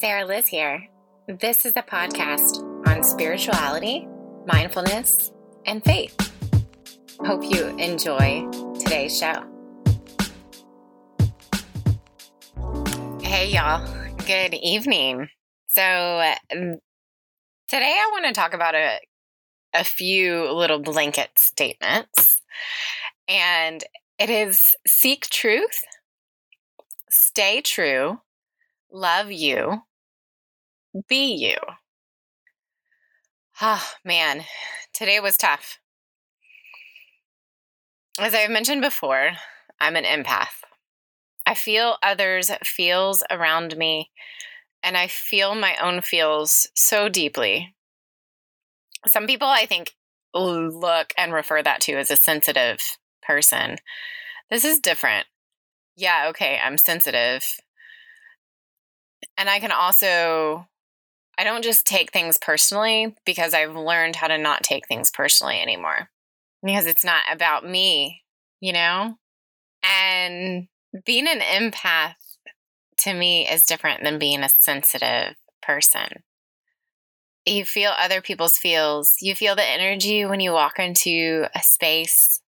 Sarah Liz here. This is a podcast on spirituality, mindfulness, and faith. Hope you enjoy today's show. Hey, y'all. Good evening. So, um, today I want to talk about a, a few little blanket statements. And it is seek truth, stay true, love you, be you. Oh, man, today was tough. As I've mentioned before, I'm an empath. I feel others' feels around me, and I feel my own feels so deeply. Some people, I think, look and refer that to as a sensitive person. This is different. Yeah, okay, I'm sensitive. And I can also I don't just take things personally because I've learned how to not take things personally anymore. Because it's not about me, you know? And being an empath to me is different than being a sensitive person. You feel other people's feels. You feel the energy when you walk into a space.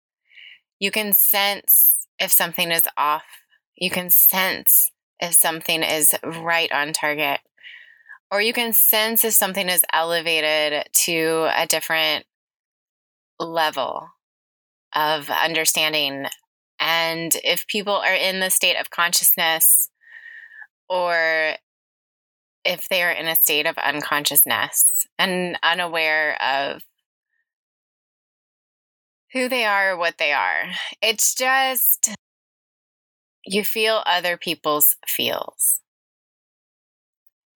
You can sense if something is off. You can sense if something is right on target or you can sense if something is elevated to a different level of understanding and if people are in the state of consciousness or if they are in a state of unconsciousness and unaware of who they are or what they are. It's just you feel other people's feels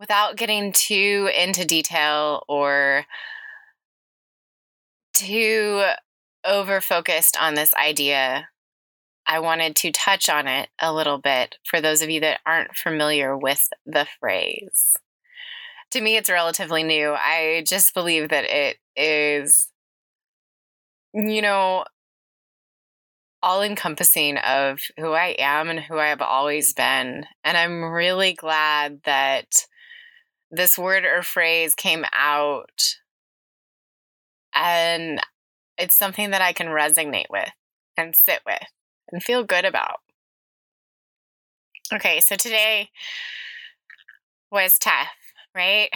without getting too into detail or too over focused on this idea, I wanted to touch on it a little bit for those of you that aren't familiar with the phrase. To me, it's relatively new. I just believe that it is, you know, all encompassing of who I am and who I have always been. And I'm really glad that this word or phrase came out and it's something that I can resonate with and sit with and feel good about. Okay, so today was tough, right?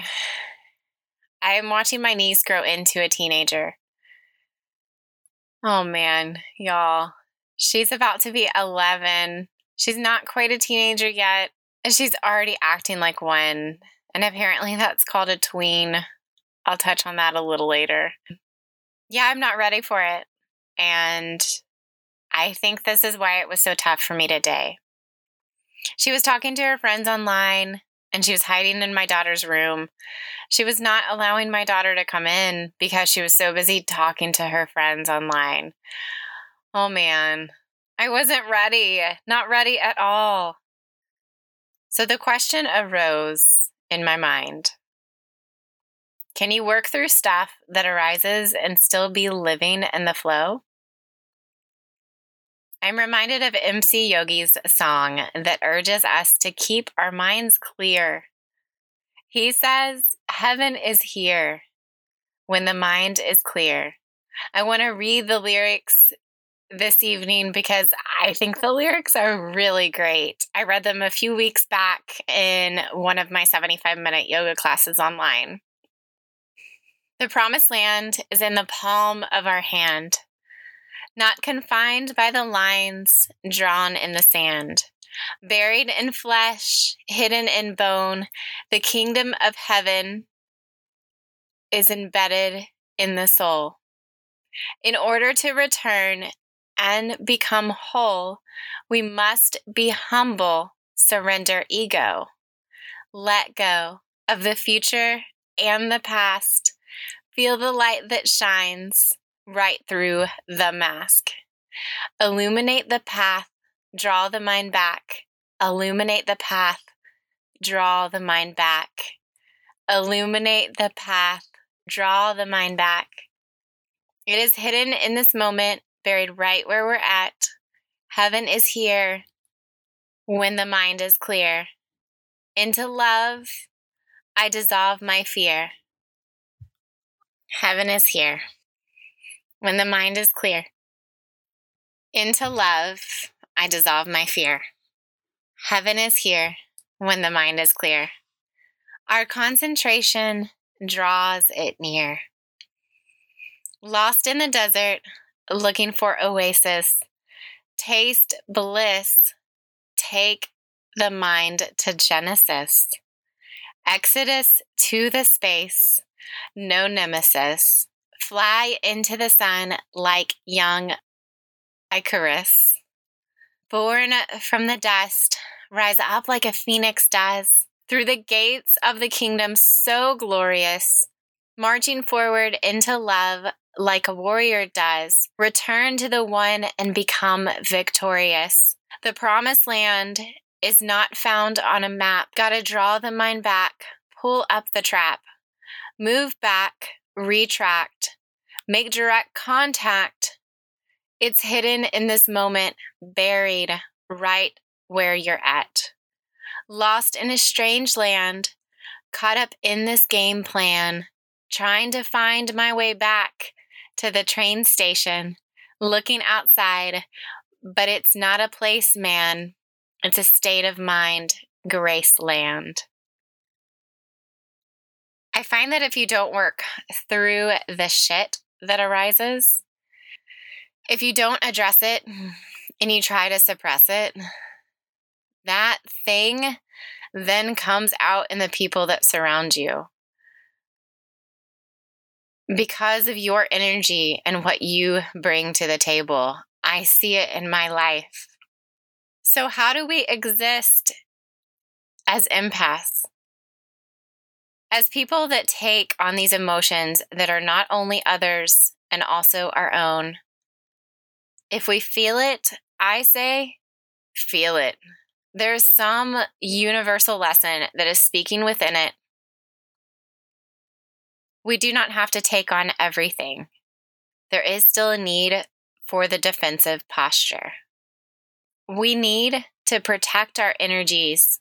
I'm watching my niece grow into a teenager. Oh man, y'all. She's about to be 11. She's not quite a teenager yet, and she's already acting like one. And apparently that's called a tween. I'll touch on that a little later. Yeah, I'm not ready for it. And I think this is why it was so tough for me today. She was talking to her friends online and she was hiding in my daughter's room. She was not allowing my daughter to come in because she was so busy talking to her friends online. Oh man, I wasn't ready, not ready at all. So the question arose in my mind. Can you work through stuff that arises and still be living in the flow? I'm reminded of MC Yogi's song that urges us to keep our minds clear. He says, Heaven is here when the mind is clear. I want to read the lyrics this evening because I think the lyrics are really great. I read them a few weeks back in one of my 75 minute yoga classes online. The promised land is in the palm of our hand, not confined by the lines drawn in the sand. Buried in flesh, hidden in bone, the kingdom of heaven is embedded in the soul. In order to return and become whole, we must be humble, surrender ego, let go of the future and the past, feel the light that shines right through the mask. Illuminate the path, draw the mind back. Illuminate the path, draw the mind back. Illuminate the path, draw the mind back. It is hidden in this moment buried right where we're at. Heaven is here when the mind is clear. Into love, I dissolve my fear. Heaven is here when the mind is clear. Into love, I dissolve my fear. Heaven is here when the mind is clear. Our concentration draws it near. Lost in the desert, looking for oasis, taste bliss, take the mind to Genesis. Exodus to the space, no nemesis. Fly into the sun like young Icarus. Born from the dust, rise up like a phoenix does through the gates of the kingdom so glorious, marching forward into love like a warrior does, return to the one and become victorious. The promised land is not found on a map. Gotta draw the mind back, pull up the trap, move back, retract, make direct contact. It's hidden in this moment, buried right where you're at lost in a strange land, caught up in this game plan, trying to find my way back to the train station, looking outside, but it's not a place, man. It's a state of mind, Graceland. I find that if you don't work through the shit that arises, if you don't address it and you try to suppress it, that thing then comes out in the people that surround you. Because of your energy and what you bring to the table, I see it in my life. So, how do we exist as empaths? As people that take on these emotions that are not only others and also our own. If we feel it, I say, feel it. There's some universal lesson that is speaking within it. We do not have to take on everything. There is still a need for the defensive posture. We need to protect our energies,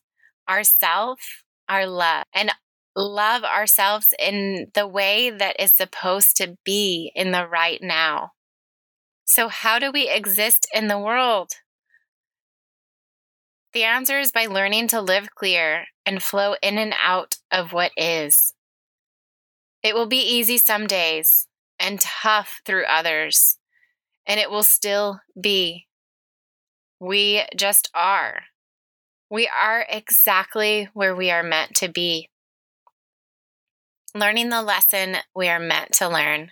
ourself, our love, and love ourselves in the way that is supposed to be in the right now. So, how do we exist in the world? The answer is by learning to live clear and flow in and out of what is. It will be easy some days and tough through others, and it will still be. We just are. We are exactly where we are meant to be. Learning the lesson we are meant to learn.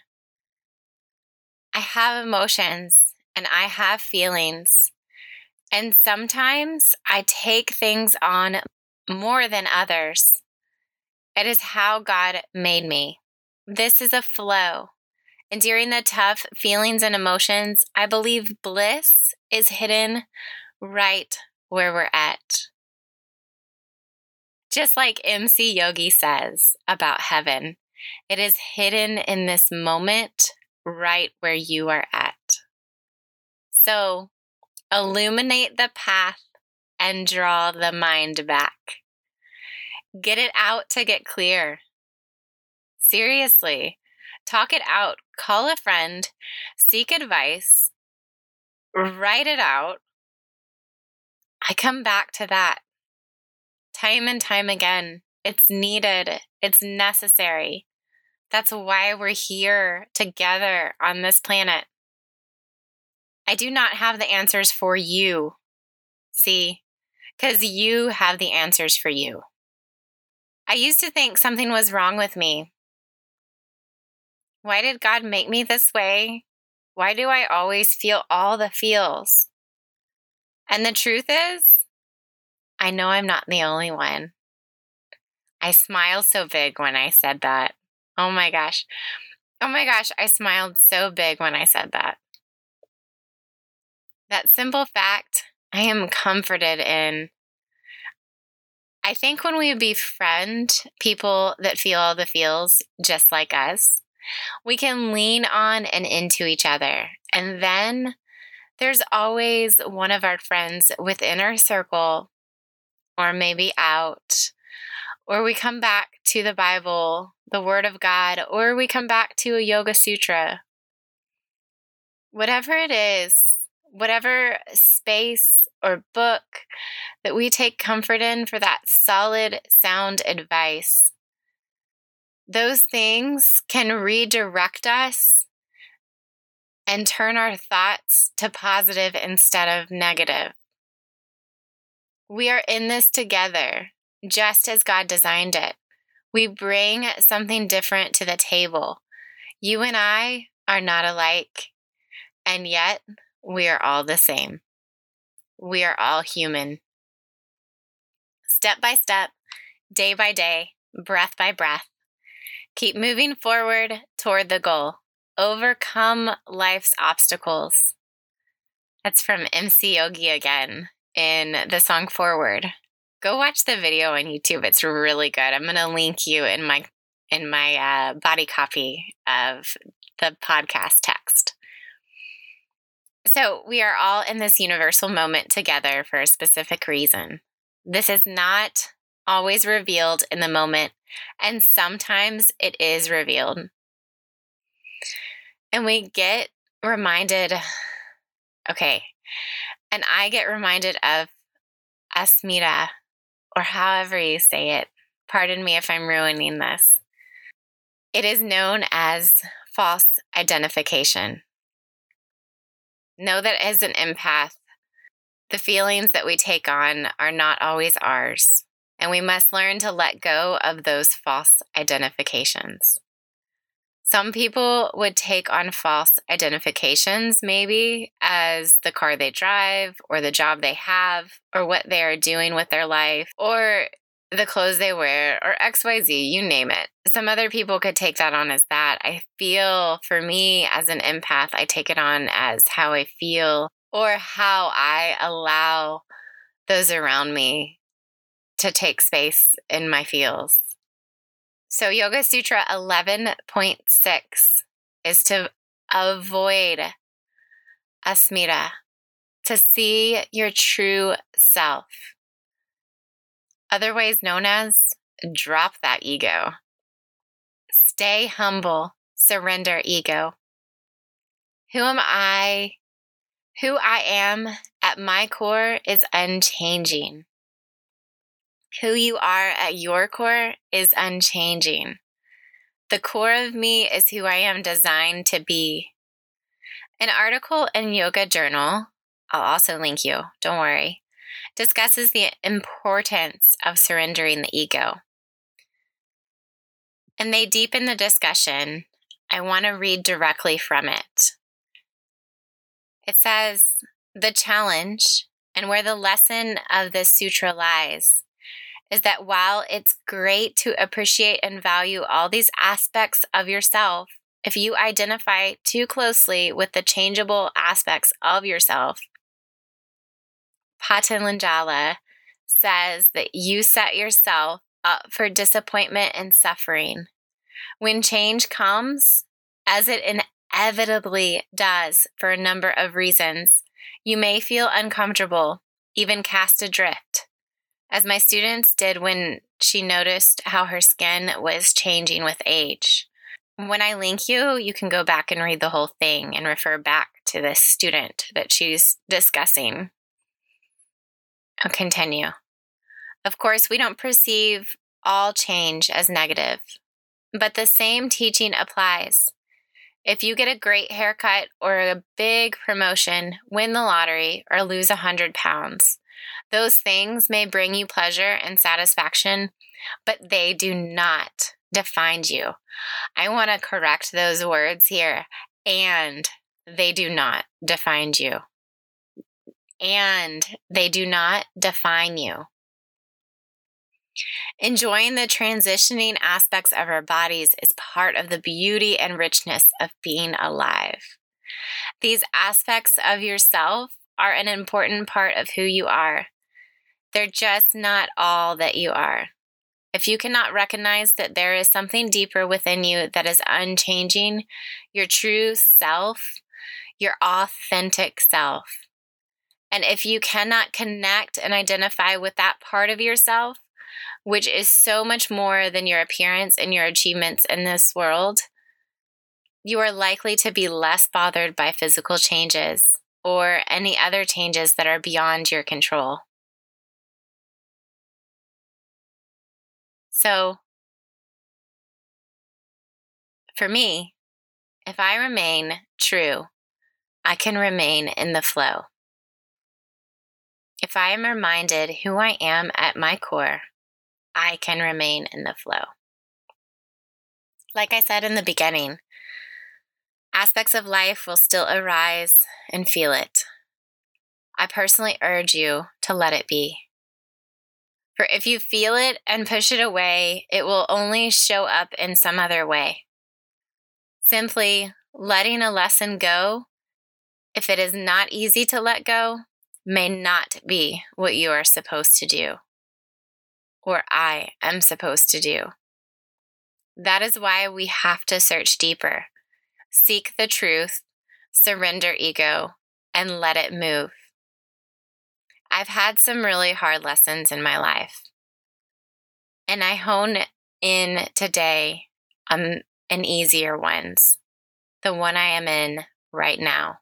I have emotions and I have feelings. And sometimes I take things on more than others. It is how God made me. This is a flow. And during the tough feelings and emotions, I believe bliss is hidden right where we're at. Just like MC Yogi says about heaven, it is hidden in this moment right where you are at. So illuminate the path, and draw the mind back. Get it out to get clear. Seriously, talk it out. Call a friend, seek advice, write it out. I come back to that time and time again. It's needed, it's necessary. That's why we're here together on this planet. I do not have the answers for you. See, because you have the answers for you. I used to think something was wrong with me. Why did God make me this way? Why do I always feel all the feels? And the truth is, I know I'm not the only one. I smiled so big when I said that. Oh my gosh. Oh my gosh, I smiled so big when I said that. That simple fact I am comforted in. I think when we befriend people that feel all the feels just like us, we can lean on and into each other. And then there's always one of our friends within our circle, or maybe out, or we come back to the Bible, the Word of God, or we come back to a Yoga Sutra. Whatever it is, whatever space or book that we take comfort in for that solid, sound advice, those things can redirect us and turn our thoughts to positive instead of negative. We are in this together, just as God designed it. We bring something different to the table. You and I are not alike, and yet we are all the same. We are all human. Step by step, day by day, breath by breath, keep moving forward toward the goal. Overcome life's obstacles. That's from MC Yogi again in the song Forward. Go watch the video on YouTube. It's really good. I'm going to link you in my in my uh, body copy of the podcast text. So, we are all in this universal moment together for a specific reason. This is not always revealed in the moment, and sometimes it is revealed. And we get reminded, okay, and I get reminded of Asmita, or however you say it. Pardon me if I'm ruining this. It is known as false identification. Know that as an empath, the feelings that we take on are not always ours, and we must learn to let go of those false identifications. Some people would take on false identifications, maybe as the car they drive, or the job they have, or what they are doing with their life, or the clothes they wear, or XYZ, you name it. Some other people could take that on as that. I feel for me as an empath, I take it on as how I feel or how I allow those around me to take space in my feels. So, Yoga Sutra 11.6 is to avoid asmita, to see your true self, otherwise known as drop that ego. Stay humble, surrender ego. Who am I? Who I am at my core is unchanging. Who you are at your core is unchanging. The core of me is who I am designed to be. An article in Yoga Journal, I'll also link you, don't worry, discusses the importance of surrendering the ego. And they deepen the discussion. I want to read directly from it. It says, The challenge and where the lesson of this sutra lies is that while it's great to appreciate and value all these aspects of yourself, if you identify too closely with the changeable aspects of yourself, Patanjali says that you set yourself up for disappointment and suffering. When change comes, as it inevitably does for a number of reasons, you may feel uncomfortable, even cast adrift as my students did when she noticed how her skin was changing with age. When I link you, you can go back and read the whole thing and refer back to this student that she's discussing. I'll continue. Of course, we don't perceive all change as negative, but the same teaching applies. If you get a great haircut or a big promotion, win the lottery, or lose a 100 pounds, those things may bring you pleasure and satisfaction, but they do not define you. I want to correct those words here. And they do not define you. And they do not define you. Enjoying the transitioning aspects of our bodies is part of the beauty and richness of being alive. These aspects of yourself are an important part of who you are. They're just not all that you are. If you cannot recognize that there is something deeper within you that is unchanging, your true self, your authentic self, and if you cannot connect and identify with that part of yourself, which is so much more than your appearance and your achievements in this world, you are likely to be less bothered by physical changes or any other changes that are beyond your control. So, for me, if I remain true, I can remain in the flow. If I am reminded who I am at my core, I can remain in the flow. Like I said in the beginning, aspects of life will still arise and feel it. I personally urge you to let it be. For if you feel it and push it away, it will only show up in some other way. Simply letting a lesson go, if it is not easy to let go, may not be what you are supposed to do, or I am supposed to do. That is why we have to search deeper, seek the truth, surrender ego, and let it move. I've had some really hard lessons in my life, and I hone in today um, on and easier ones, the one I am in right now.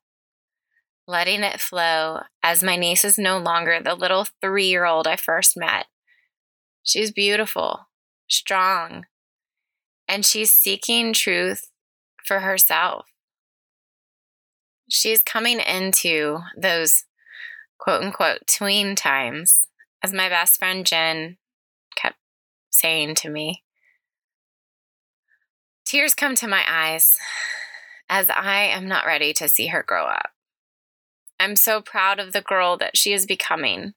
Letting it flow as my niece is no longer the little three year old I first met. She's beautiful, strong, and she's seeking truth for herself. She's coming into those quote unquote tween times, as my best friend Jen kept saying to me. Tears come to my eyes as I am not ready to see her grow up. I'm so proud of the girl that she is becoming.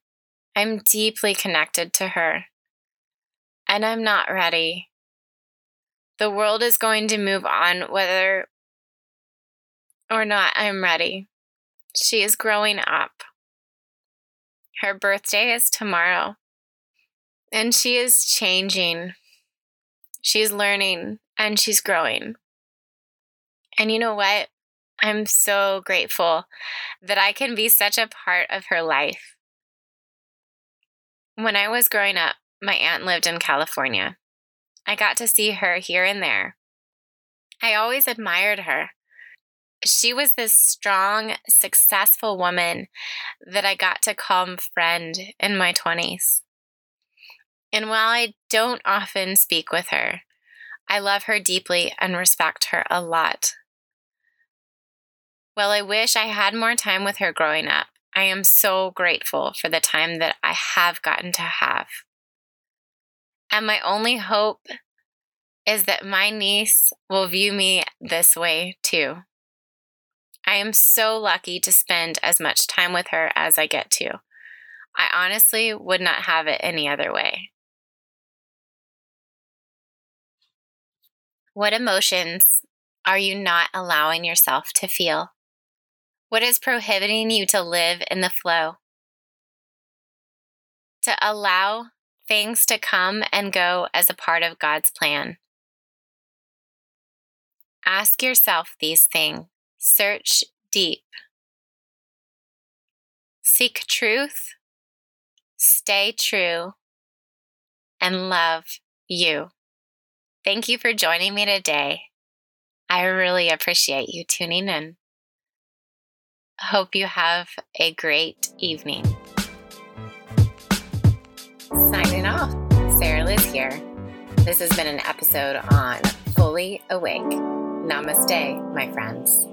I'm deeply connected to her. And I'm not ready. The world is going to move on whether or not I'm ready. She is growing up. Her birthday is tomorrow. And she is changing. She's learning and she's growing. And you know what? I'm so grateful that I can be such a part of her life. When I was growing up, my aunt lived in California. I got to see her here and there. I always admired her. She was this strong, successful woman that I got to call friend in my 20s. And while I don't often speak with her, I love her deeply and respect her a lot. While I wish I had more time with her growing up, I am so grateful for the time that I have gotten to have. And my only hope is that my niece will view me this way too. I am so lucky to spend as much time with her as I get to. I honestly would not have it any other way. What emotions are you not allowing yourself to feel? What is prohibiting you to live in the flow? To allow things to come and go as a part of God's plan. Ask yourself these things. Search deep. Seek truth. Stay true. And love you. Thank you for joining me today. I really appreciate you tuning in. Hope you have a great evening. Off, Sarah Liz here. This has been an episode on Fully Awake. Namaste, my friends.